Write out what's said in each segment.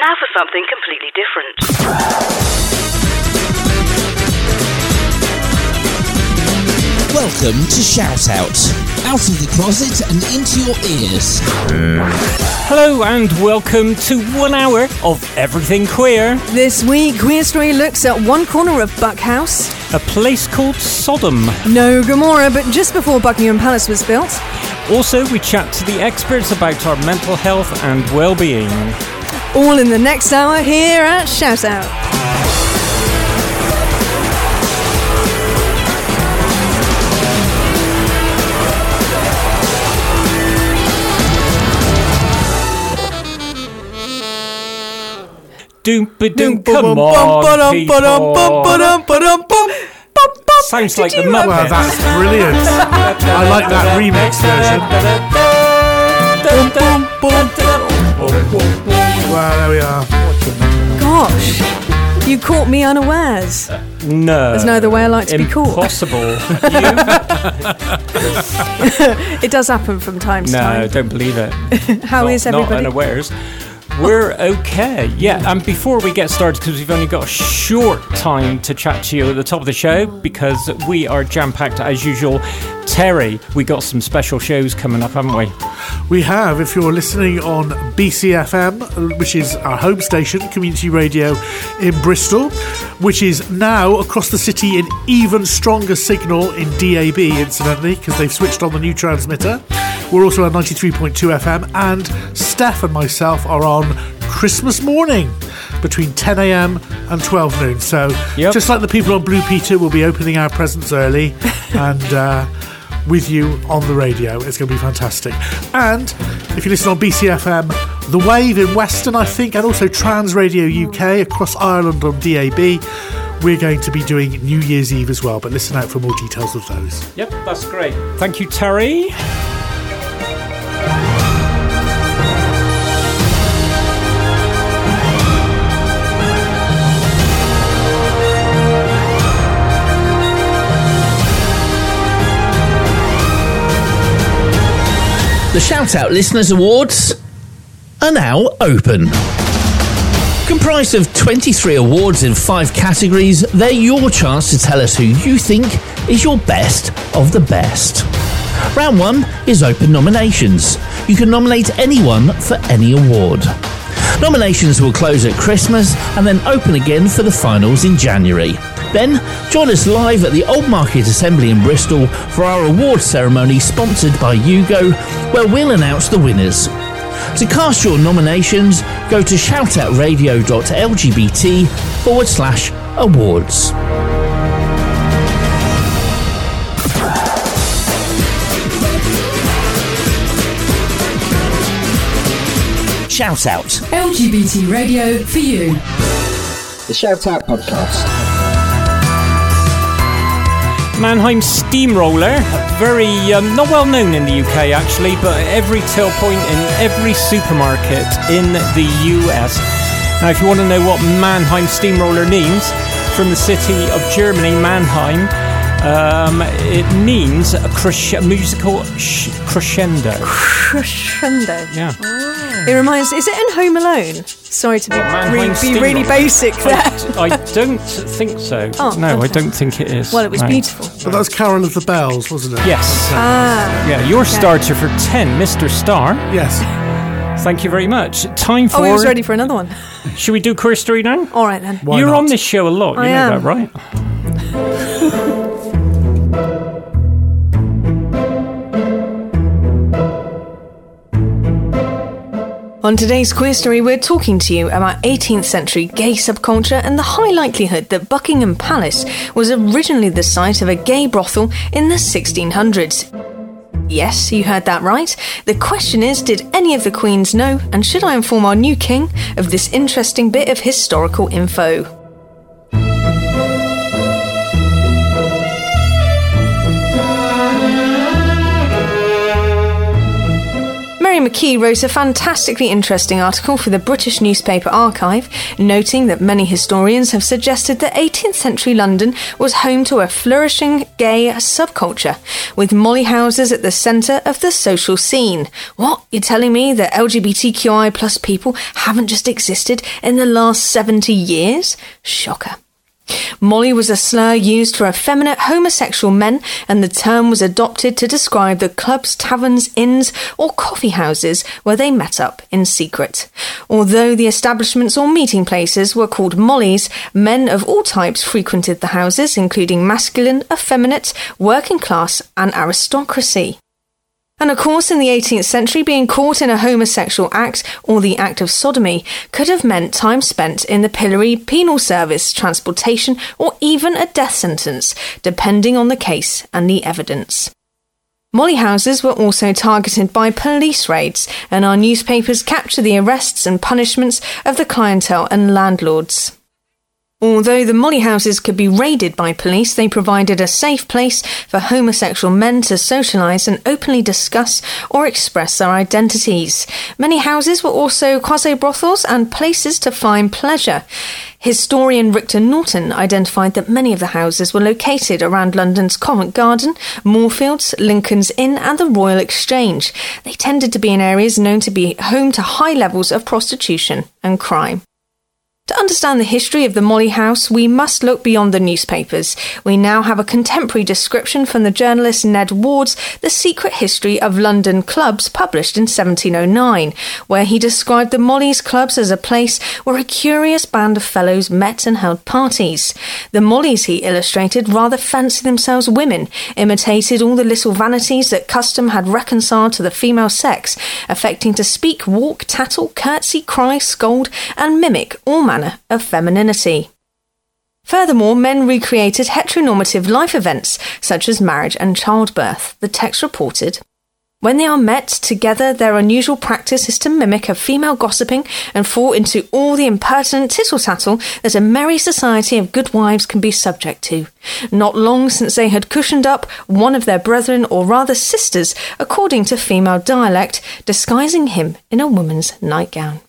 now for something completely different. Welcome to Shout Out. Out of the closet and into your ears. Hello and welcome to one hour of Everything Queer, This week, Queer Story looks at one corner of Buck House. a place called Sodom. No Gomorrah, but just before Buckingham Palace was built. Also, we chat to the experts about our mental health and well-being. All in the next hour here at Shout Out. Doom ba doom, come on, people. Sounds like the you, Well, Muppets. that's brilliant. I like that remix version. Well, there we are. Gosh, you caught me unawares. No, There's no other way I like to be caught. Impossible. It does happen from time to no, time. No, don't believe it. How not, is not everybody? unawares. We're okay. Yeah, and before we get started, because we've only got a short time to chat to you at the top of the show, because we are jam packed as usual. Terry, we got some special shows coming up, haven't we? We have, if you're listening on BCFM, which is our home station, community radio in Bristol, which is now across the city in even stronger signal in DAB, incidentally, because they've switched on the new transmitter. We're also on 93.2 FM, and Steph and myself are on Christmas morning between 10am and 12 noon. So, Yep. just like the people on Blue Peter, we'll be opening our presents early and. Uh, with you on the radio. It's going to be fantastic. And if you listen on BCFM, The Wave in Weston, I think, and also Trans Radio UK across Ireland on DAB, we're going to be doing New Year's Eve as well. But listen out for more details of those. Yep, that's great. Thank you, Terry. The Shout Out Listeners Awards are now open. Comprised of 23 awards in five categories, they're your chance to tell us who you think is your best of the best. Round one is open nominations. You can nominate anyone for any award. Nominations will close at Christmas and then open again for the finals in January. Then join us live at the Old Market Assembly in Bristol for our award ceremony sponsored by Yugo, where we'll announce the winners. To cast your nominations, go to shoutoutradio.lgbt forward slash awards. Shout out. LGBT radio for you. The Shout Out Podcast. Mannheim Steamroller, very um, not well known in the UK actually, but every till point in every supermarket in the US. Now, if you want to know what Mannheim Steamroller means, from the city of Germany, Mannheim, um, it means a cresc- musical sh- crescendo. Crescendo. Yeah. It reminds. Is it in Home Alone? Sorry to be, Mannheim re- be really basic there. I, I don't think so. Oh, no, I don't think it is. Well, it was No. beautiful. But that was Carol of the Bells, wasn't it? Yes. Ah. Yeah, your starter for 10, Mr. Star. Yes. Thank you very much. Time for. Oh, he was ready for another one. Should we do Queer Story now? All right then. Why You're not? on this show a lot, you I know am. that, right? On today's Queer Story, we're talking to you about 18th century gay subculture and the high likelihood that Buckingham Palace was originally the site of a gay brothel in the 1600s. Yes, you heard that right. The question is did any of the queens know, and should I inform our new king of this interesting bit of historical info? Mary McKee wrote a fantastically interesting article for the British Newspaper Archive, noting that many historians have suggested that 18th century London was home to a flourishing gay subculture, with molly houses at the centre of the social scene. What? You're telling me that LGBTQI plus people haven't just existed in the last 70 years? Shocker. Molly was a slur used for effeminate homosexual men, and the term was adopted to describe the clubs, taverns, inns, or coffee houses where they met up in secret. Although the establishments or meeting places were called mollies, men of all types frequented the houses, including masculine, effeminate, working class, and aristocracy. And of course, in the 18th century, being caught in a homosexual act or the act of sodomy could have meant time spent in the pillory, penal service, transportation, or even a death sentence, depending on the case and the evidence. Molly houses were also targeted by police raids, and our newspapers capture the arrests and punishments of the clientele and landlords. Although the molly houses could be raided by police, they provided a safe place for homosexual men to socialise and openly discuss or express their identities. Many houses were also quasi brothels and places to find pleasure. Historian Rictor Norton identified that many of the houses were located around London's Covent Garden, Moorfields, Lincoln's Inn, and the Royal Exchange. They tended to be in areas known to be home to high levels of prostitution and crime. To understand the history of the Molly House, we must look beyond the newspapers. We now have a contemporary description from the journalist Ned Ward's The Secret History of London Clubs, published in 1709, where he described the Molly's clubs as a place where a curious band of fellows met and held parties. The Mollies, he illustrated, rather fancied themselves women, imitated all the little vanities that custom had reconciled to the female sex, affecting to speak, walk, tattle, curtsy, cry, scold, and mimic all manner manner of femininity. Furthermore, men recreated heteronormative life events such as marriage and childbirth. The text reported when they are met together, their unusual practice is to mimic a female gossiping and fall into all the impertinent tittle tattle that a merry society of good wives can be subject to. Not long since they had cushioned up one of their brethren, or rather sisters, according to female dialect, disguising him in a woman's nightgown.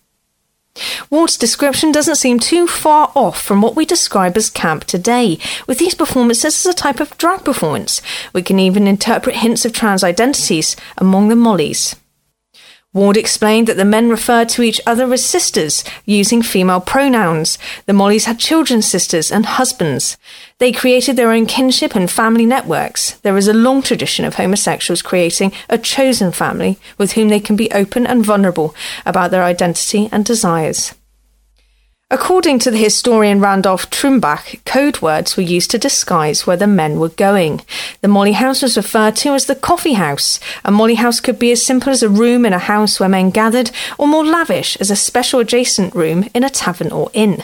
Ward's description doesn't seem too far off from what we describe as camp today, with these performances as a type of drag performance. We can even interpret hints of trans identities among the mollies. Ward explained that the men referred to each other as sisters, using female pronouns. The Mollies had children, sisters, and husbands. They created their own kinship and family networks. There is a long tradition of homosexuals creating a chosen family with whom they can be open and vulnerable about their identity and desires. According to the historian Randolph Trumbach, code words were used to disguise where the men were going. The Molly House was referred to as the coffee house. A Molly House could be as simple as a room in a house where men gathered, or more lavish as a special adjacent room in a tavern or inn.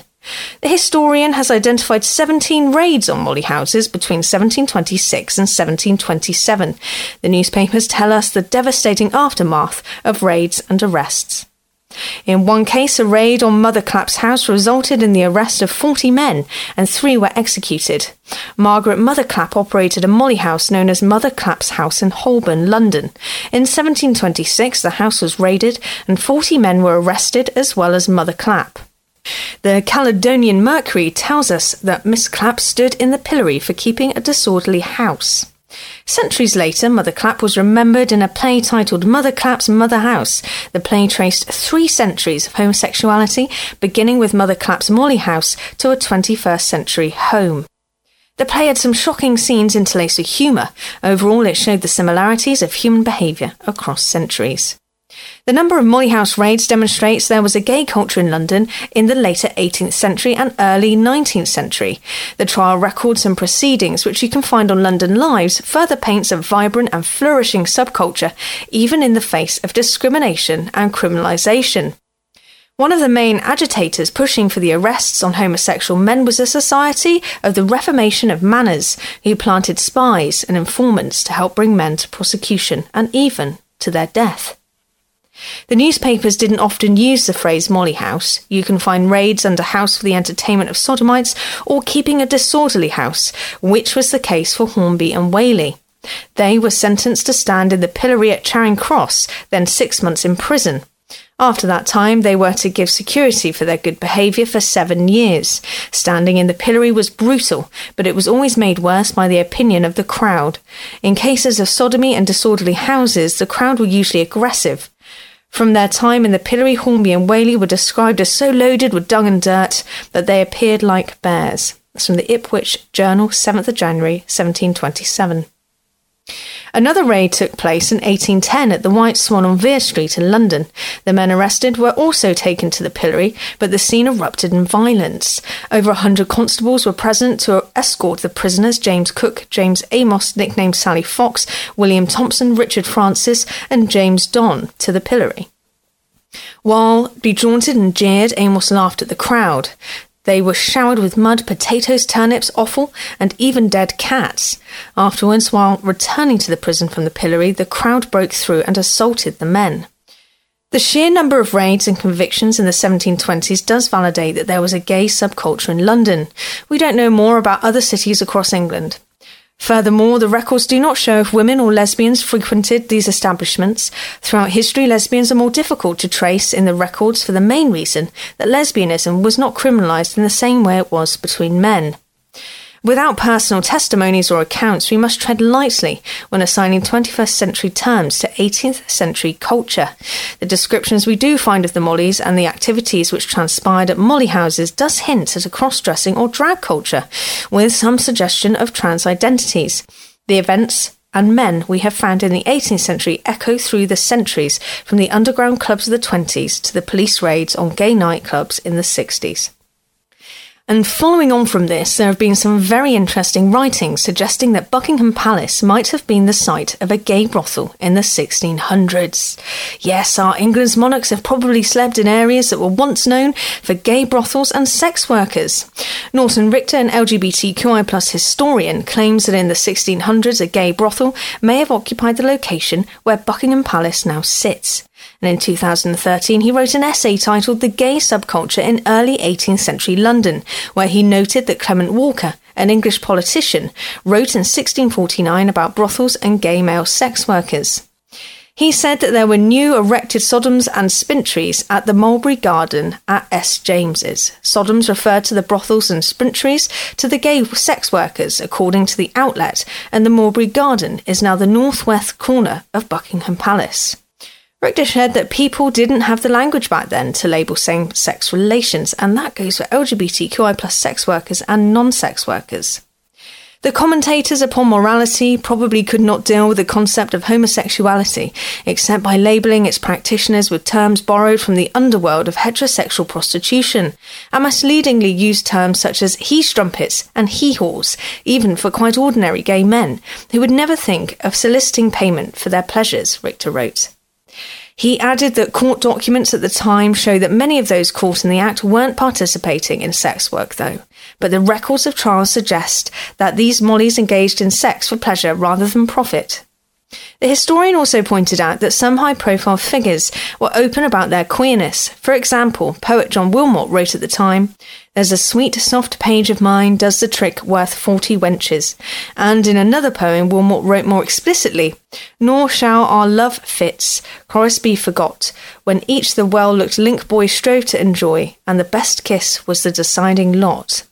The historian has identified 17 raids on Molly houses between 1726 and 1727. The newspapers tell us the devastating aftermath of raids and arrests. In one case, a raid on Mother Clapp's house resulted in the arrest of 40 men, and three were executed. Margaret Mother Clapp operated a molly house known as Mother Clapp's House in Holborn, London. In 1726, the house was raided, and 40 men were arrested, as well as Mother Clapp. The Caledonian Mercury tells us that Miss Clapp stood in the pillory for keeping a disorderly house. Centuries later, Mother Clapp was remembered in a play titled Mother Clapp's Mother House. The play traced three centuries of homosexuality, beginning with Mother Clapp's Molly House to a 21st century home. The play had some shocking scenes interlaced with humour. Overall, it showed the similarities of human behaviour across centuries. The number of Molly House raids demonstrates there was a gay culture in London in the later 18th century and early 19th century. The trial records and proceedings, which you can find on London Lives, further paints a vibrant and flourishing subculture, even in the face of discrimination and criminalisation. One of the main agitators pushing for the arrests on homosexual men was the Society of the Reformation of Manners, who planted spies and informants to help bring men to prosecution and even to their death. The newspapers didn't often use the phrase Molly House. You can find raids under House for the Entertainment of Sodomites or Keeping a Disorderly House, which was the case for Hornby and Whaley. They were sentenced to stand in the pillory at Charing Cross, then six months in prison. After that time, they were to give security for their good behaviour for seven years. Standing in the pillory was brutal, but it was always made worse by the opinion of the crowd. In cases of sodomy and disorderly houses, the crowd were usually aggressive. From their time in the pillory, Hornby and Whaley were described as so loaded with dung and dirt that they appeared like bears. That's from the Ipswich Journal, 7th of January, 1727. Another raid took place in 1810 at the White Swan on Vere Street in London. The men arrested were also taken to the pillory, but the scene erupted in violence. Over a hundred constables were present to escort the prisoners James Cook, James Amos, nicknamed Sally Fox, William Thompson, Richard Francis, and James Don to the pillory. While bejaunted and jeered, Amos laughed at the crowd. They were showered with mud, potatoes, turnips, offal, and even dead cats. Afterwards, while returning to the prison from the pillory, the crowd broke through and assaulted the men. The sheer number of raids and convictions in the 1720s does validate that there was a gay subculture in London. We don't know more about other cities across England. Furthermore, the records do not show if women or lesbians frequented these establishments. Throughout history, lesbians are more difficult to trace in the records for the main reason that lesbianism was not criminalised in the same way it was between men. Without personal testimonies or accounts, we must tread lightly when assigning 21st century terms to 18th century culture. The descriptions we do find of the Mollies and the activities which transpired at Molly houses does hint at a cross dressing or drag culture, with some suggestion of trans identities. The events and men we have found in the 18th century echo through the centuries, from the underground clubs of the 20s to the police raids on gay nightclubs in the 60s. And following on from this, there have been some very interesting writings suggesting that Buckingham Palace might have been the site of a gay brothel in the 1600s. Yes, our England's monarchs have probably slept in areas that were once known for gay brothels and sex workers. Norton Rictor, an LGBTQI plus historian, claims that in the 1600s a gay brothel may have occupied the location where Buckingham Palace now sits. And in 2013, he wrote an essay titled The Gay Subculture in Early 18th Century London, where he noted that Clement Walker, an English politician, wrote in 1649 about brothels and gay male sex workers. He said that there were new erected Sodoms and Spintries at the Mulberry Garden at S. James's. Sodoms referred to the brothels and Spintries to the gay sex workers, according to the outlet, and the Mulberry Garden is now the northwest corner of Buckingham Palace. Rictor said that people didn't have the language back then to label same sex relations, and that goes for LGBTQI plus sex workers and non sex workers. The commentators upon morality probably could not deal with the concept of homosexuality except by labelling its practitioners with terms borrowed from the underworld of heterosexual prostitution, and misleadingly used terms such as he strumpets and he whores, even for quite ordinary gay men, who would never think of soliciting payment for their pleasures, Rictor wrote. He added that court documents at the time show that many of those caught in the act weren't participating in sex work, though. But the records of trials suggest that these mollies engaged in sex for pleasure rather than profit. The historian also pointed out that some high profile figures were open about their queerness. For example, poet John Wilmot wrote at the time, There's a sweet, soft page of mine does the trick worth forty wenches. And in another poem, Wilmot wrote more explicitly, Nor shall our love fits, chorus be forgot, when each the well looked link boy strove to enjoy, and the best kiss was the deciding lot.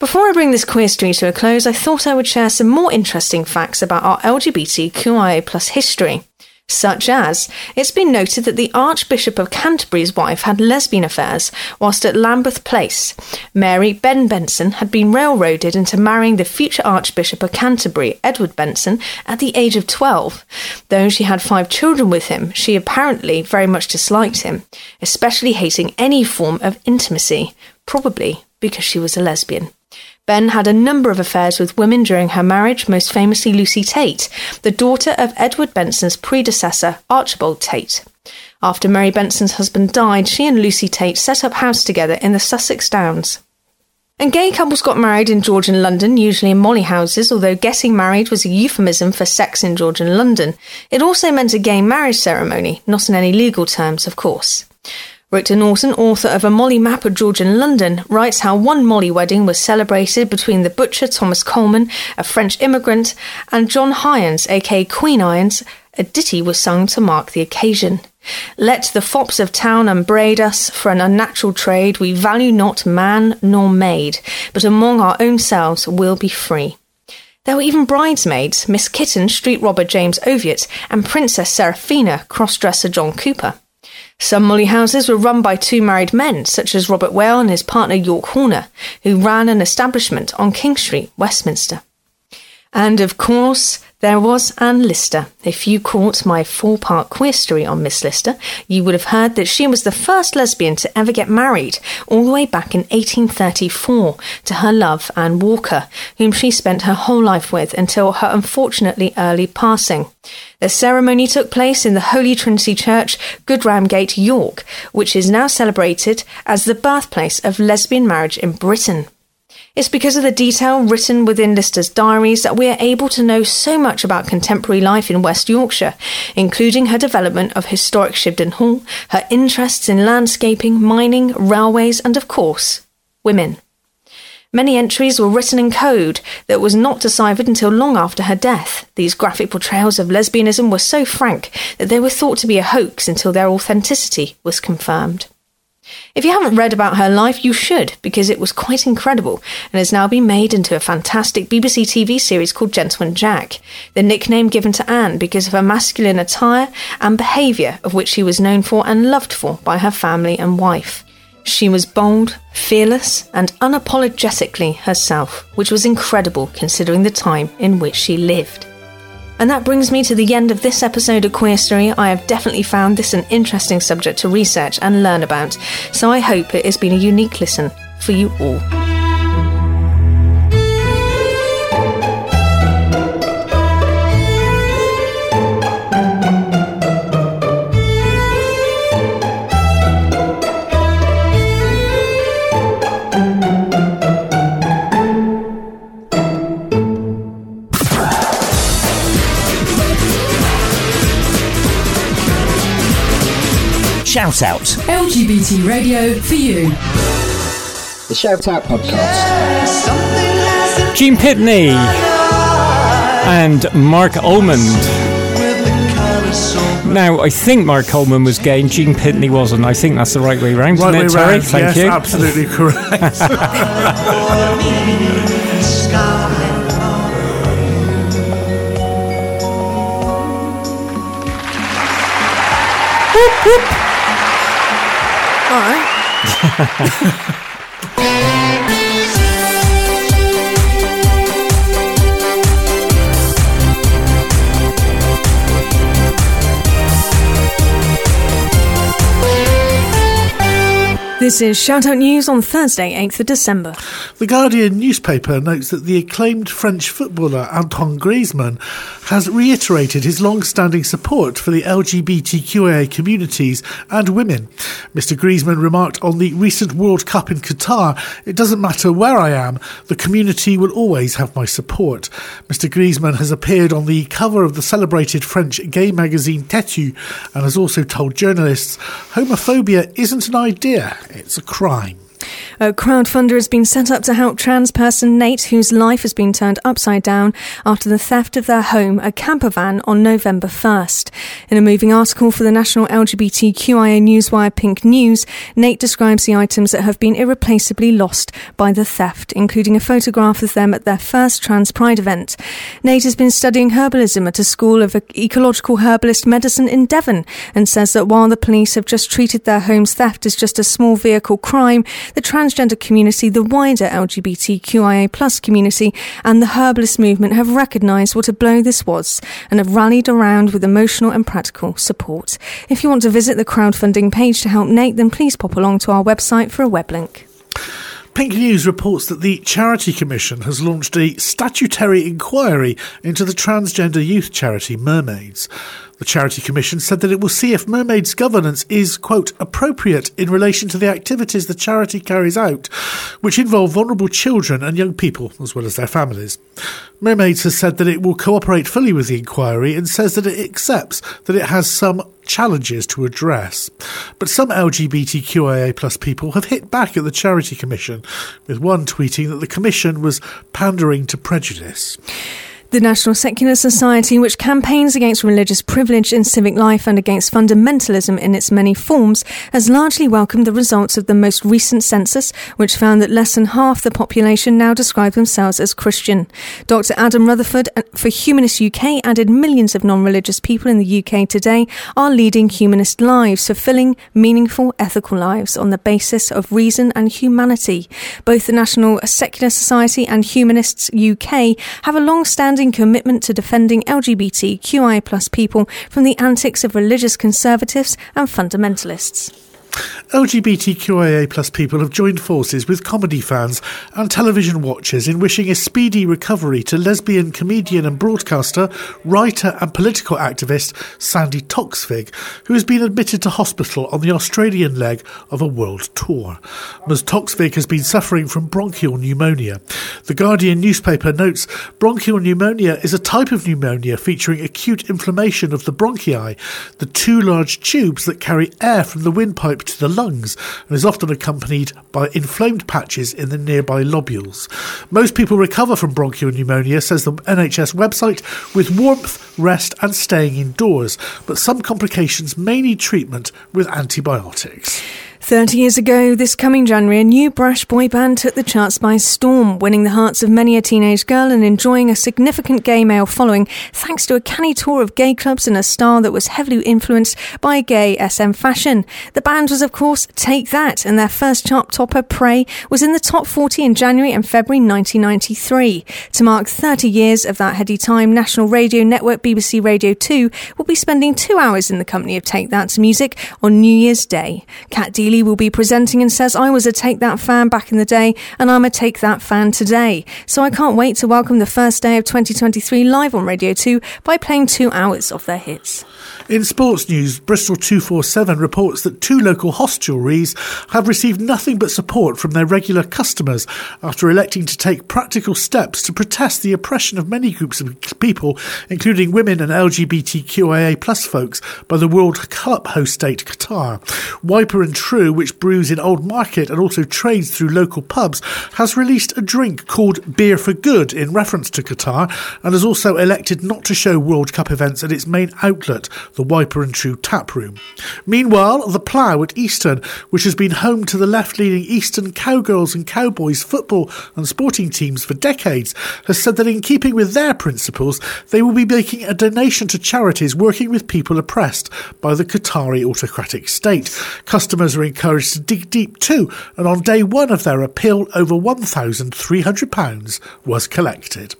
Before I bring this queer street to a close, I thought I would share some more interesting facts about our LGBTQIA plus history. Such as, it's been noted that the Archbishop of Canterbury's wife had lesbian affairs whilst at Lambeth Place. Mary Ben Benson had been railroaded into marrying the future Archbishop of Canterbury, Edward Benson, at the age of 12. Though she had five children with him, she apparently very much disliked him, especially hating any form of intimacy, probably because she was a lesbian. Ben had a number of affairs with women during her marriage, most famously Lucy Tait, the daughter of Edward Benson's predecessor, Archibald Tait. After Mary Benson's husband died, she and Lucy Tait set up house together in the Sussex Downs. And gay couples got married in Georgian London, usually in molly houses, although getting married was a euphemism for sex in Georgian London. It also meant a gay marriage ceremony, not in any legal terms, of course. Rictor Norton, author of A Molly Map of Georgian London, writes how one Molly wedding was celebrated between the butcher Thomas Coleman, a French immigrant, and John Hyans, aka Queen Irons. A ditty was sung to mark the occasion. Let the fops of town upbraid us for an unnatural trade. We value not man nor maid, but among our own selves will be free. There were even bridesmaids, Miss Kitten, street robber James Oviatt, and Princess Seraphina, cross-dresser John Cooper. Some Molly houses were run by two married men, such as Robert Whale and his partner York Horner, who ran an establishment on King Street, Westminster. And of course, there was Anne Lister. If you caught my four part queer story on Miss Lister, you would have heard that she was the first lesbian to ever get married, all the way back in 1834, to her love, Anne Walker, whom she spent her whole life with until her unfortunately early passing. The ceremony took place in the Holy Trinity Church, Goodramgate, York, which is now celebrated as the birthplace of lesbian marriage in Britain. It's because of the detail written within Lister's diaries that we are able to know so much about contemporary life in West Yorkshire, including her development of historic Shibden Hall, her interests in landscaping, mining, railways, and of course, women. Many entries were written in code that was not deciphered until long after her death. These graphic portrayals of lesbianism were so frank that they were thought to be a hoax until their authenticity was confirmed. If you haven't read about her life, you should, because it was quite incredible and has now been made into a fantastic BBC TV series called Gentleman Jack, the nickname given to Anne because of her masculine attire and behaviour, of which she was known for and loved for by her family and wife. She was bold, fearless, and unapologetically herself, which was incredible considering the time in which she lived. And that brings me to the end of this episode of Queer Story. I have definitely found this an interesting subject to research and learn about, so I hope it has been a unique listen for you all. Shout out. LGBT radio for you. The Shout Out Podcast. Gene Pitney and Marc Almond. Now, I think Marc Almond was gay and Gene Pitney wasn't. I think that's the right way round, Right way isn't it, Terry? round. Thank yes, you. absolutely correct. All right. This is Shoutout News on Thursday, 8th of December. The Guardian newspaper notes that the acclaimed French footballer Antoine Griezmann has reiterated his long-standing support for the LGBTQIA communities and women. Mr. Griezmann remarked on the recent World Cup in Qatar, "It doesn't matter where I am, the community will always have my support." Mr. Griezmann has appeared on the cover of the celebrated French gay magazine Têtu and has also told journalists, "Homophobia isn't an idea, it's a crime." A crowdfunder has been set up to help trans person Nate, whose life has been turned upside down after the theft of their home, a camper van, on November 1st. In a moving article for the national LGBTQIA newswire Pink News, Nate describes the items that have been irreplaceably lost by the theft, including a photograph of them at their first Trans Pride event. Nate has been studying herbalism at a school of ecological herbalist medicine in Devon and says that while the police have just treated their home's theft as just a small vehicle crime, the transgender community, the wider LGBTQIA plus community, and the herbalist movement have recognised what a blow this was and have rallied around with emotional and practical support. If you want to visit the crowdfunding page to help Nate, then please pop along to our website for a web link. Pink News reports that the Charity Commission has launched a statutory inquiry into the transgender youth charity Mermaids. The Charity Commission said that it will see if Mermaids' governance is, quote, appropriate in relation to the activities the charity carries out, which involve vulnerable children and young people, as well as their families. Mermaids has said that it will cooperate fully with the inquiry and says that it accepts that it has some challenges to address. But some LGBTQIA plus people have hit back at the Charity Commission, with one tweeting that the Commission was pandering to prejudice. The National Secular Society, which campaigns against religious privilege in civic life and against fundamentalism in its many forms, has largely welcomed the results of the most recent census, which found that less than half the population now describe themselves as Christian. Dr. Adam Rutherford uh, for Humanist UK added millions of non religious people in the UK today are leading humanist lives, fulfilling meaningful ethical lives on the basis of reason and humanity. Both the National Secular Society and Humanists UK have a long standing commitment to defending LGBTQI people from the antics of religious conservatives and fundamentalists. LGBTQIA plus people have joined forces with comedy fans and television watchers in wishing a speedy recovery to lesbian comedian and broadcaster, writer and political activist Sandy Toksvig, who has been admitted to hospital on the Australian leg of a world tour. Ms Toksvig has been suffering from bronchial pneumonia. The Guardian newspaper notes bronchial pneumonia is a type of pneumonia featuring acute inflammation of the bronchi, the two large tubes that carry air from the windpipe to the lungs and is often accompanied by inflamed patches in the nearby lobules. Most people recover from bronchial pneumonia, says the NHS website, with warmth, rest, and staying indoors, but some complications may need treatment with antibiotics. 30 years ago, this coming January, a new Brash boy band took the charts by storm, winning the hearts of many a teenage girl and enjoying a significant gay male following thanks to a canny tour of gay clubs and a style that was heavily influenced by gay SM fashion. The band was, of course, Take That, and their first chart topper, Pray, was in the top 40 in January and February 1993. To mark 30 years of that heady time, National Radio Network BBC Radio 2 will be spending two hours in the company of Take That's music on New Year's Day. Cat Deeley will be presenting and says, I was a Take That fan back in the day and I'm a Take That fan today. So I can't wait to welcome the first day of 2023 live on Radio 2 by playing two hours of their hits. In sports news, Bristol 247 reports that two local hostelries have received nothing but support from their regular customers after electing to take practical steps to protest the oppression of many groups of people, including women and LGBTQIA plus folks, by the World Cup host state Qatar. Wiper and True, which brews in Old Market and also trades through local pubs, has released a drink called Beer for Good in reference to Qatar and has also elected not to show World Cup events at its main outlet, the Wiper and True tap room. Meanwhile, the Plough at Easton, which has been home to the left leaning Easton Cowgirls and Cowboys football and sporting teams for decades, has said that in keeping with their principles, they will be making a donation to charities working with people oppressed by the Qatari autocratic state. Customers are encouraged to dig deep too, and on day one of their appeal, over £1,300 was collected.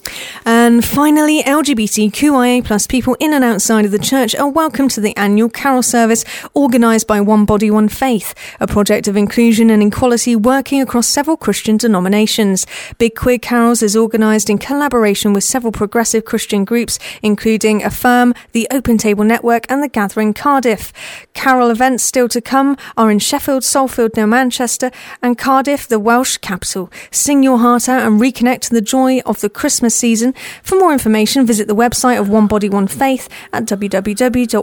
And finally, LGBTQIA plus people in and outside of the church are welcome to the annual carol service organised by One Body, One Faith, a project of inclusion and equality working across several Christian denominations. Big Queer Carols is organised in collaboration with several progressive Christian groups, including Affirm, the Open Table Network, and the Gathering Cardiff. Carol events still to come are in Sheffield, Salford, near Manchester, and Cardiff, the Welsh capital. Sing your heart out and reconnect to the joy of the Christmas season. For more information, visit the website of One Body, One Faith at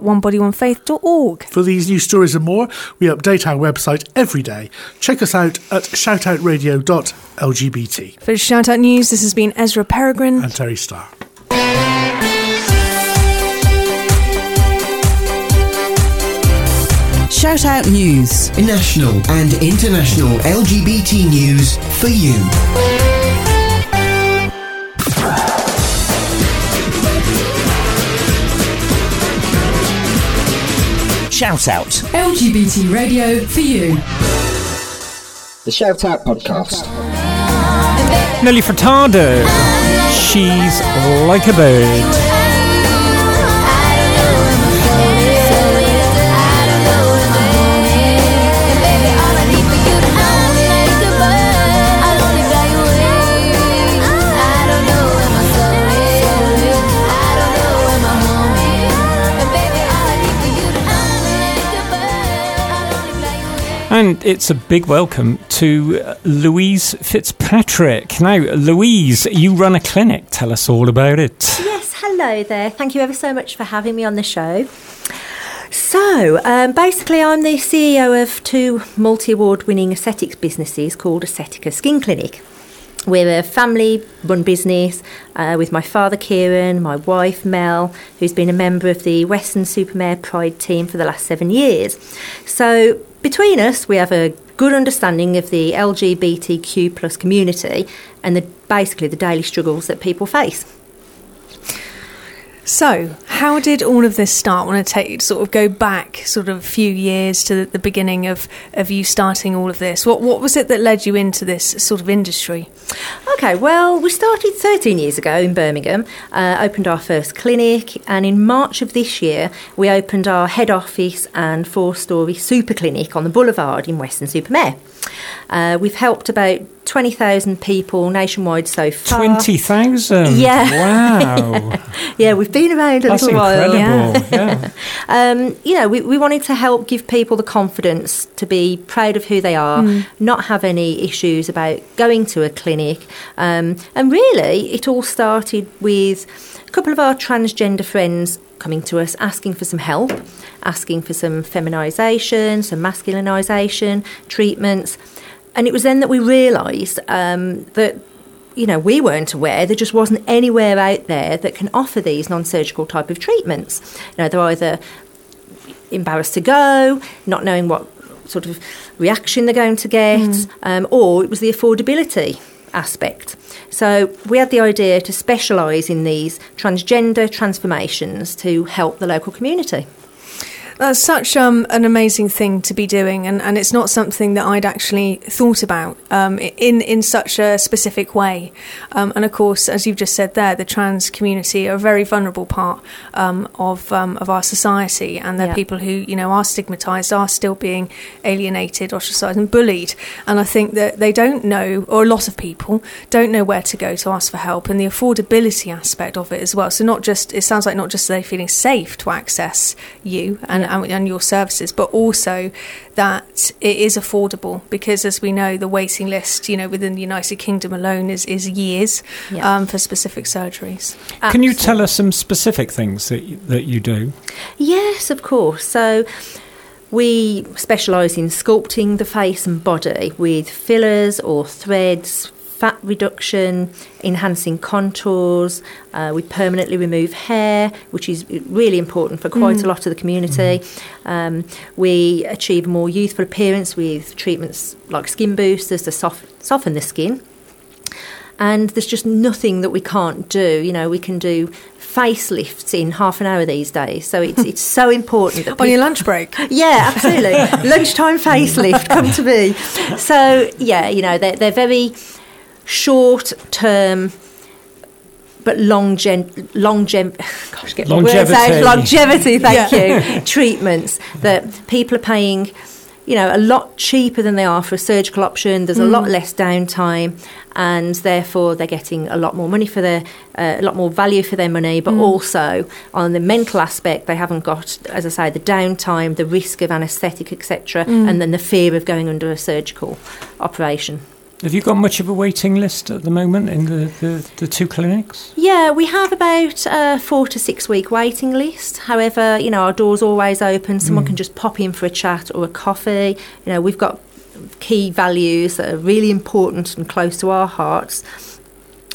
www.onebodyOnefaith.org. For these news stories and more, we update our website every day. Check us out at shoutoutradio.lgbt. For Shoutout News, this has been Ezra Peregrine and Terry Starr. Shout Out News. National and international LGBT news for you. Shout out. LGBT radio for you. The Shout Out Podcast. Nelly Furtado. She's like a bird. And it's a big welcome to Louise Fitzpatrick. Now, Louise, you run a clinic. Tell us all about it. Yes, hello there. Thank you ever so much for having me on the show. So, um, basically, I'm the CEO of two multi award winning aesthetics businesses called Aesthetica Skin Clinic. We're a family run business uh, with my father Kieran, my wife Mel, who's been a member of the Weston-super-Mare Pride team for the last seven years. So, between us, we have a good understanding of the LGBTQ plus community and the, basically the daily struggles that people face. So, how did all of this start? I want to take sort of go back sort of a few years to the, beginning of, of you starting all of this. What what was it that led you into this sort of industry? Okay, well, we started 13 years ago in Birmingham, uh, opened our first clinic, and in March of this year, we opened our head office and four story super clinic on the boulevard in Weston-super-Mare. Uh, we've helped about 20,000 people nationwide so far. 20,000? Yeah. Wow. yeah, we've been around a That's little while. incredible. Yeah. Um, you know, we, we wanted to help give people the confidence to be proud of who they are, not have any issues about going to a clinic. Um, and really, it all started with a couple of our transgender friends coming to us asking for some help, asking for some feminisation, some masculinisation treatments. And it was then that we realised um, that you know, we weren't aware there just wasn't anywhere out there that can offer these non-surgical type of treatments. You know, they're either embarrassed to go, not knowing what sort of reaction they're going to get, um, or it was the affordability aspect. So we had the idea to specialise in these transgender transformations to help the local community. That's such um, an amazing thing to be doing, and, and it's not something that I'd actually thought about um, in in such a specific way. Um, and of course, as you've just said there, the trans community are a very vulnerable part um, of um, of our society, and they're Yeah. people who you know are stigmatised, are still being alienated, ostracised, and bullied. And I think that they don't know, or a lot of people don't know where to go to ask for help, and the affordability aspect of it as well. So not just it sounds like not just they feeling safe to access you and, and and your services, but also that it is affordable because, as we know, the waiting list, you know, within the United Kingdom alone is is years Yeah. um, for specific surgeries. Can you tell us some specific things that you, that you do? Yes, of course. So we specialise in sculpting the face and body with fillers or threads, fat reduction, enhancing contours. Uh, we permanently remove hair, which is really important for quite a lot of the community. Um, we achieve a more youthful appearance with treatments like skin boosters to soft, soften the skin. And there's just nothing that we can't do. You know, we can do facelifts in half an hour these days. So it's it's so important that On your lunch break, yeah, absolutely. Lunchtime facelift, come to me. So yeah, you know they're they're very short term. But long gen, long gen, gosh, get my words out. Longevity. Longevity, thank you. Treatments that people are paying, you know, a lot cheaper than they are for a surgical option. There's a mm. lot less downtime, and therefore they're getting a lot more money for their, uh, a lot more value for their money. But mm. also on the mental aspect, they haven't got, as I say, the downtime, the risk of anaesthetic, etc., mm. and then the fear of going under a surgical operation. Have you got much of a waiting list at the moment in the, the, the two clinics? Yeah, we have about a four to six week waiting list. However, you know, our door's always open. Someone can mm. just pop in for a chat or a coffee. You know, we've got key values that are really important and close to our hearts,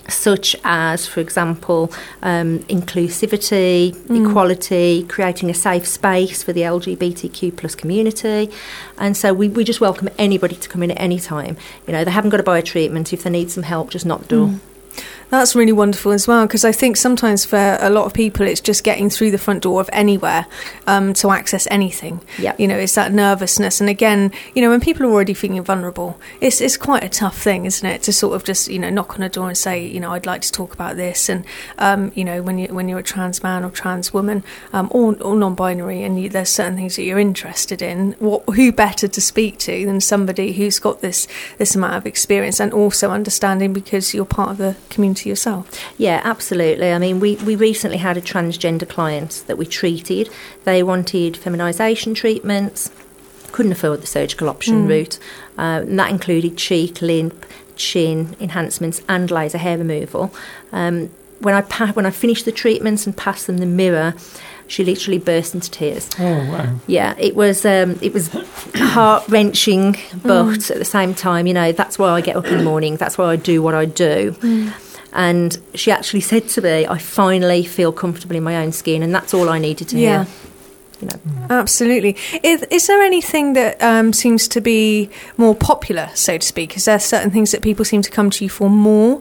such as, for example, um, inclusivity, equality, creating a safe space for the LGBTQ plus community. And so we, we just welcome anybody to come in at any time. You know, they haven't got to buy a treatment. If they need some help, just knock the door. That's really wonderful as well because I think sometimes for a lot of people it's just getting through the front door of anywhere um, to access anything. Yeah. You know, it's that nervousness, and again, you know, when people are already feeling vulnerable, it's it's quite a tough thing, isn't it, to sort of just you know knock on a door and say, you know, I'd like to talk about this, and um, you know, when you when you're a trans man or trans woman um, or, or non-binary, and you, there's certain things that you're interested in, what who better to speak to than somebody who's got this this amount of experience and also understanding because you're part of the community yourself. Yeah, absolutely. I mean, we, we recently had a transgender client that we treated. They wanted feminisation treatments, couldn't afford the surgical option route. Uh, and that included cheek, lip, chin enhancements, and laser hair removal. Um, when I pa- when I finished the treatments and passed them the mirror, she literally burst into tears. Oh wow. Yeah, it was um, it was heart wrenching, but at the same time, you know, that's why I get up in the morning. That's why I do what I do. And she actually said to me, "I finally feel comfortable in my own skin," and that's all I needed to Yeah. hear. You know, Absolutely. Is, is there anything that um, seems to be more popular, so to speak? Is there certain things that people seem to come to you for more?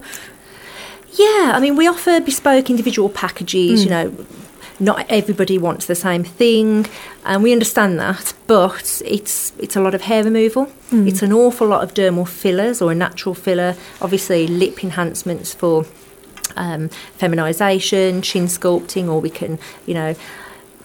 Yeah, I mean, we offer bespoke individual packages, you know. Not everybody wants the same thing, and we understand that. But it's it's a lot of hair removal. It's an awful lot of dermal fillers or a natural filler. Obviously, lip enhancements for um, feminization, chin sculpting, or we can, you know,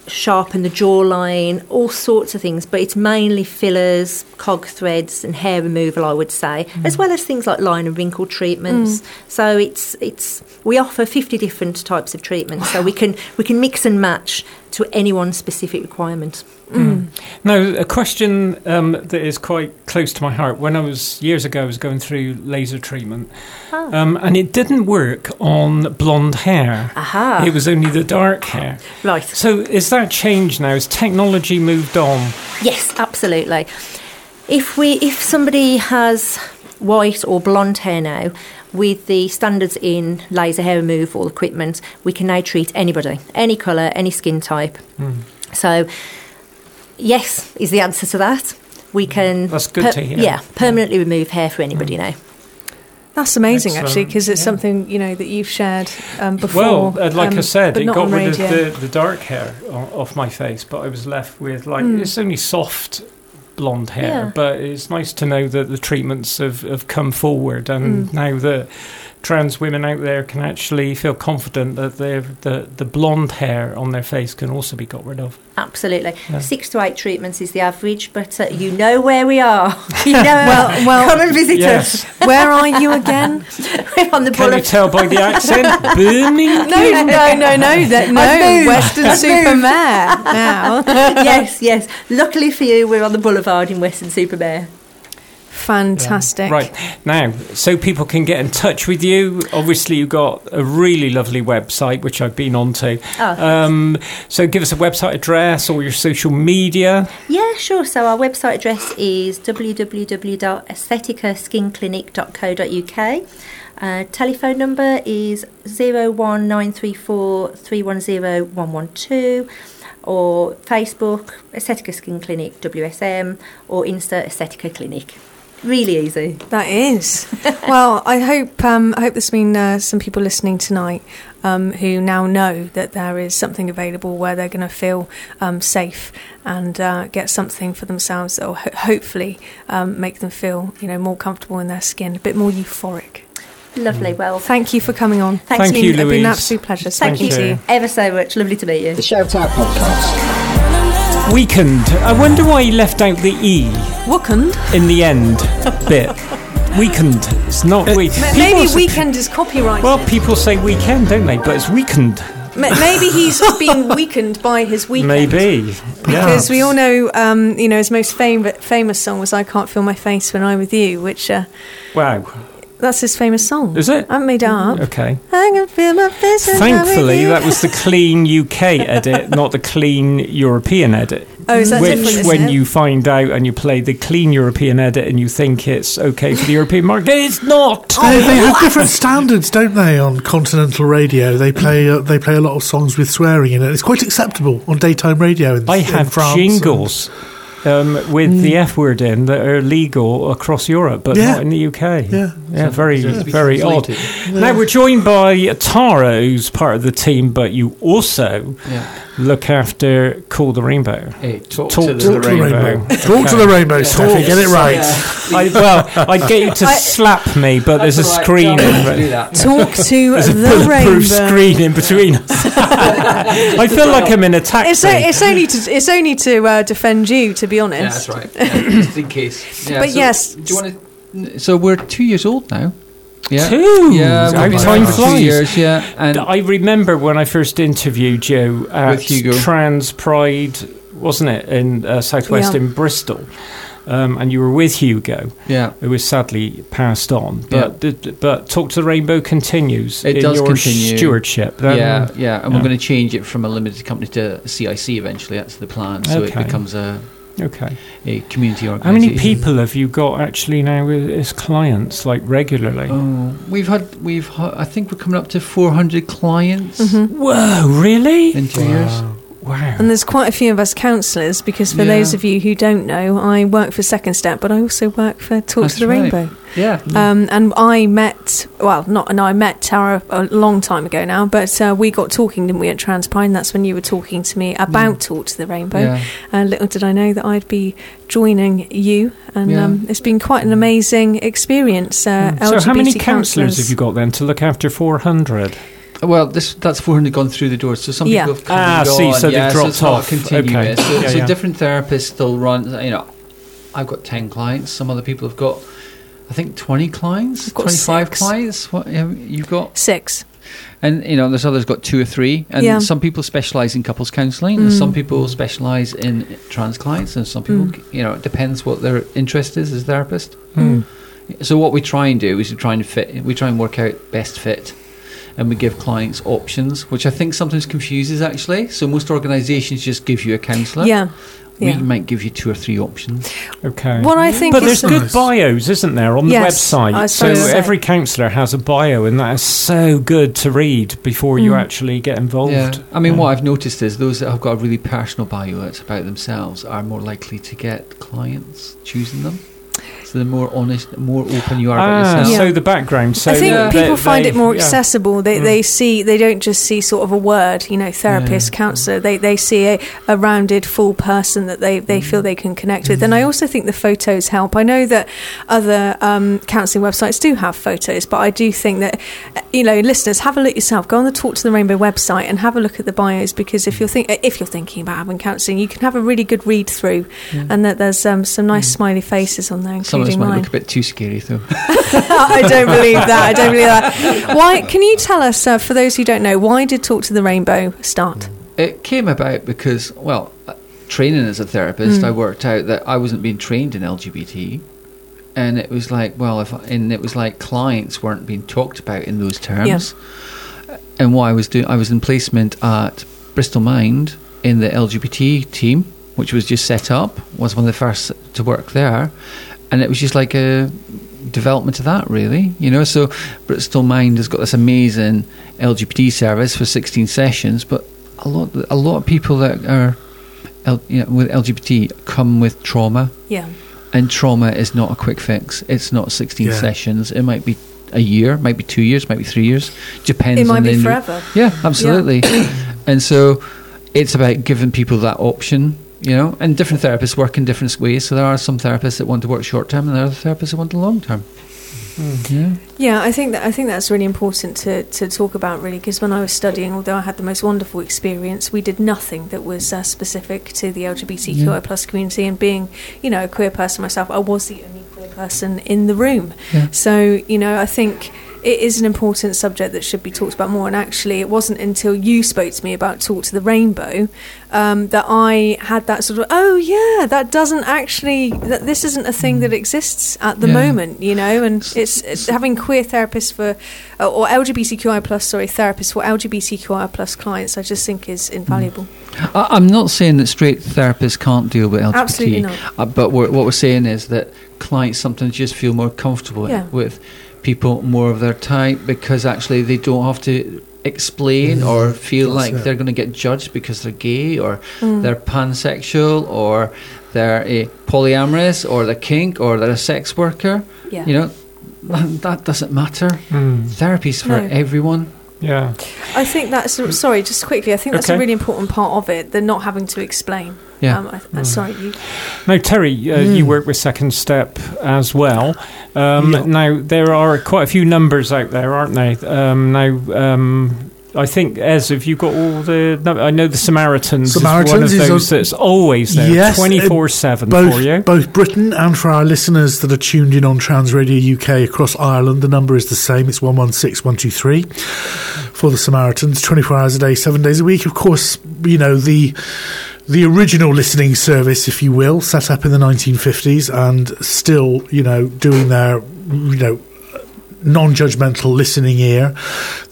sharpen the jawline, all sorts of things. But it's mainly fillers, cog threads, and hair removal, I would say, as mm. well as things like line and wrinkle treatments. Mm. So it's it's we offer fifty different types of treatments, so we can we can mix and match to anyone's specific requirement. Now, a question um, that is quite close to my heart. When I was years ago, I was going through laser treatment, um, and it didn't work on blonde hair. Aha. It was only the dark hair. Right. So, is that changed now? Has technology moved on? Yes, absolutely. If we if somebody has white or blonde hair now, with the standards in laser hair removal equipment, we can now treat anybody, any colour, any skin type. So, yes, is the answer to that. We can That's good to hear. Yeah, permanently remove hair for anybody now. That's amazing, Excellent. actually, because it's Yeah. something you know that you've shared um, before. Well, uh, like I um, said, but it not got on rid of radio. the, the dark hair off my face, but I was left with like Mm. it's only soft blonde hair. Yeah. But it's nice to know that the treatments have, have come forward, and Mm. now that trans women out there can actually feel confident that their the the blonde hair on their face can also be got rid of. Absolutely. Yeah. Six to eight treatments is the average, but uh, you know where we are. You know, Well- well- come and visit Yes. us. Where are you again? We're on the Can you tell by the accent? Birmingham. No, no, no, no, that no. Weston-super-Mare now. yes, yes. Luckily for you, we're on the boulevard in Weston-super-Mare. Fantastic. Right now, so people can get in touch with you. Obviously, you've got a really lovely website which I've been onto. Oh, Um, so give us a website address or your social media. Yeah, sure. So our website address is www.aestheticaskinclinic.co.uk. Uh, telephone number is 01934 310 or Facebook Aesthetica Skin Clinic WSM or Insta Aesthetica Clinic. Really easy. That is. well, I hope um, I hope there's been uh, some people listening tonight um, who now know that there is something available where they're going to feel um, safe and uh, get something for themselves that will ho- hopefully um, make them feel you know more comfortable in their skin, a bit more euphoric. Lovely. Well, Thank you for coming on. Thank you, been, it's been an absolute pleasure. thank, Thank you you. ever so much. Lovely to meet you. The Shout Out Podcast. Weakened. I wonder why he left out the E Weekend. in the end bit. Weakened. It's not weak. Maybe weekend is copyright. Well, people say weekend, don't they? But it's weakened. maybe he's been weakened by his weekend. Maybe. Because Yeah. we all know, um, you know, his most fam- famous song was "I Can't Feel My Face When I'm With You," which uh, Wow. That's his famous song. Is it? I haven't made it up. Okay. I can feel my face. when I'm with Thankfully, that was the clean UK edit, not the clean European edit. Oh, is that Which, different? when it? you find out and you play the clean European edit and you think it's okay for the European market, it's not. They, they have different standards, don't they? On continental radio, they play uh, they play a lot of songs with swearing in it. It's quite acceptable on daytime radio. In, I in have France jingles um, with the F word in that are legal across Europe, but Yeah. not in the UK. Yeah. yeah, very, So it's to be very odd. translated. Now we're joined by Tara, who's part of the team, but you also Yeah. Look after Call the Rainbow. Hey, talk, Talk to the, to the Talk to the rainbow. rainbow. Talk to the rainbow, Sophie. Get it right. I, well, I'd get you to slap me, but there's a That's all right, screen. in, to do that. Talk to the rainbow. there's a the bulletproof rainbow. screen in between us. I feel like I'm in a taxi. It's, o- it's only to it's only to uh, defend you, to be Yeah, honest. that's right. Yeah, just in case. Yeah, But so yes. Do you want to? So we're two years old now. Yeah. Two. Yeah, How we've time around for two flies. years. Yeah, and I remember when I first interviewed you at With Hugo. Trans Pride, wasn't it, in uh, Southwest Yeah. in Bristol. um, and you were with Hugo, Yeah. who was sadly passed on. Yeah. But but Talk to the Rainbow continues It in does your continue. stewardship. Then- yeah, yeah, and yeah. we're going to change it from a limited company to CIC eventually. That's the plan. So Okay. it becomes a, Okay. a community How many people have you got actually now as clients, like regularly? Oh, we've had we've had, I think we're coming up to 400 clients Mm-hmm. Whoa, really? in two years. Wow. And there's quite a few of us counsellors because for Yeah. those of you who don't know, I work for Second Step, but I also work for Talk That's to the right. Rainbow. Yeah. Um, and I met, well, not, and I met Tara a long time ago now, but uh, we got talking, didn't we, at Trans Pride? That's when you were talking to me about Talk to the Rainbow. Yeah. Uh, little did I know that I'd be joining you, and Yeah. um, it's been quite an amazing experience. Uh, so how many counsellors have you got then to look after 400? Well, this that's 400 gone through the doors. So some Yeah. people have come Ah, and see, gone. so they've dropped it's not off. continuous. Okay. So, Yeah, so yeah. different therapists still run. You know, I've got 10 clients. Some other people have got, I think, 20 clients, got 25 six. clients. What have you've got? Six. And you know, there's others got two or three, and Yeah. some people specialize in couples counselling, and Mm. some people specialize in trans clients, and some people, Mm. you know, it depends what their interest is as a therapist. Hmm. So what we try and do is we try and fit, we try and work out best fit, and we give clients options, which I think sometimes confuses actually. So most organisations just give you a counsellor. Yeah. We Yeah. might give you two or three options. Okay. What I think But is there's good Nice. bios, isn't there, on the website? I so supposed to say. every counsellor has a bio, and that is so good to read before you Mm. actually get involved. Yeah, I mean, Yeah. what I've noticed is those that have got a really personal bio that's about themselves are more likely to get clients choosing them. So the more honest, the more open you are about Ah, yourself. Yeah. so the background. So I think Yeah. people they- find they- it more yeah. accessible. They Mm. they see they don't just see sort of a word, you know, therapist, counsellor. They they see a, a rounded, full person that they, they feel they can connect with. And I also think the photos help. I know that other um, counselling websites do have photos, but I do think that you know, listeners, have a look yourself. Go on the Talk to the Rainbow website and have a look at the bios because if you're think if you're thinking about having counselling, you can have a really good read through, and that there's um, some nice smiley faces on there, Some might mine. look a bit too scary though. I don't believe that. I don't believe that. Why? Can you tell us, uh, for those who don't know, why did Talk to the Rainbow start? it came about because, well, uh, training as a therapist, Mm. I worked out that I wasn't being trained in LGBT. And it was like, well, if and it was like clients weren't being talked about in those terms. And what I was doing, I was in placement at Bristol Mind in the LGBT team, which was just set up. Was one of the first to work there, and it was just like a development of that, really. You know, so Bristol Mind has got this amazing LGBT service for 16 sessions, but a lot, a lot of people that are, L, you know, with LGBT come with trauma, Yeah. and trauma is not a quick fix. It's not 16 Yeah. sessions. It might be a year, might be two years, might be three years. Depends. It might on be the forever. Yeah, absolutely. and so it's about giving people that option, you know. And different therapists work in different ways. So there are some therapists that want to work short term, and there are other therapists that want the long term. Yeah. Yeah, I think that I think that's really important to, to talk about really because when I was studying, although I had the most wonderful experience, we did nothing that was uh, specific to the LGBTQI plus community. And being, you know, a queer person myself, I was the only queer person in the room. Yeah. So you know, I think it is an important subject that should be talked about more. And actually, it wasn't until you spoke to me about Talk to the Rainbow um, that I had that sort of, oh yeah, that doesn't actually, that this isn't a thing that exists at the Yeah. moment, you know. And it's, it's having queer therapists for, uh, or LGBTQI plus, sorry, therapists for LGBTQI plus clients. I just think is invaluable. I, I'm not saying that straight therapists can't deal with LGBT. Absolutely not. Uh, but we're, what we're saying is that clients sometimes just feel more comfortable Yeah. with people more of their type because actually they don't have to explain or feel That's like it. they're going to get judged because they're gay or Mm. they're pansexual or they're a polyamorous or they're kink or they're a sex worker. Yeah. You know, that, that doesn't matter. Mm, Therapy's for No. everyone. Yeah. I think that's sorry, just quickly. I think that's a really important part of it. The not having to explain. Yeah. Um, I, uh, sorry, you. Now, Terry, uh, you Mm. work with Second Step as well. Um, Yeah. Now, there are quite a few numbers out there, aren't they? Um, now, um, I think, as if you've got all the. No, I know the Samaritans, Samaritans is one of those on- that's always there, 24 7 both, for you. both Britain and for our listeners that are tuned in on Trans Radio UK across Ireland, the number is the same. It's 116123 for the Samaritans, 24 hours a day, seven days a week. Of course, you know, the the original listening service, if you will, set up in the 1950s and still, you know, doing their, you know, non-judgmental listening ear.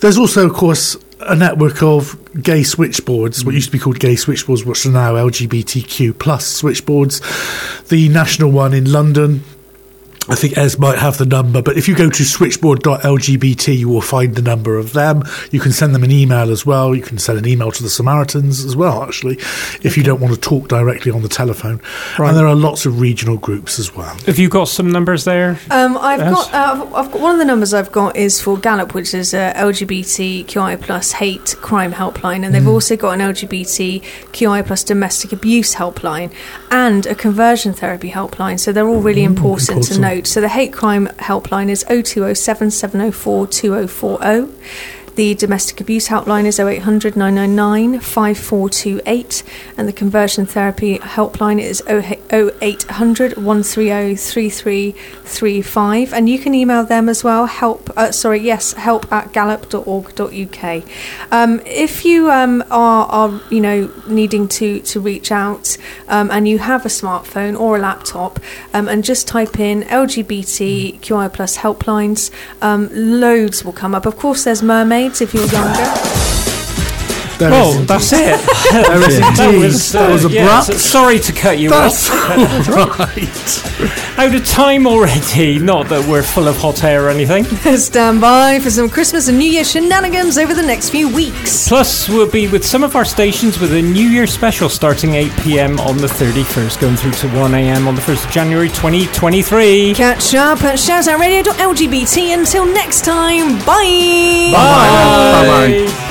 There's also, of course, a network of gay switchboards, what mm. used to be called gay switchboards, which are now LGBTQ plus switchboards. The national one in London, I think Ez might have the number, but if you go to switchboard.lgbt, you will find the number of them. You can send them an email as well. You can send an email to the Samaritans as well, actually, if you don't want to talk directly on the telephone. Right. And there are lots of regional groups as well. Have you got some numbers there? Um, I've Yes. got, uh, I've- I've got one of the numbers I've got is for Galop, which is a LGBTQI plus hate crime helpline, and they've Mm. also got an LGBTQI plus domestic abuse helpline and a conversion therapy helpline. So they're all really important, to important. So the hate crime helpline is 0207 704 2040. The domestic abuse helpline is 0800 999 5428, and the conversion therapy helpline is 0800 130 3335. And you can email them as well. Help, uh, sorry, yes, help at galop.org.uk. Um, if you um, are, are, you know, needing to, to reach out um, and you have a smartphone or a laptop, um, and just type in LGBTQI plus helplines, um, loads will come up. Of course, there's if you're younger. There Well, is- that's it. there is that indeed. was, that was abrupt. yeah, so- sorry to cut you That's off. right. Out of time already. Not that we're full of hot air or anything. Stand by for some Christmas and New Year shenanigans over the next few weeks. Plus, we'll be with some of our stations with a New Year special starting 8 pm on the 31st, going through to 1 am on the 1st of January 2023. Catch up at shoutoutradio.lgbt. Until next time, bye. Bye-bye. Bye-bye.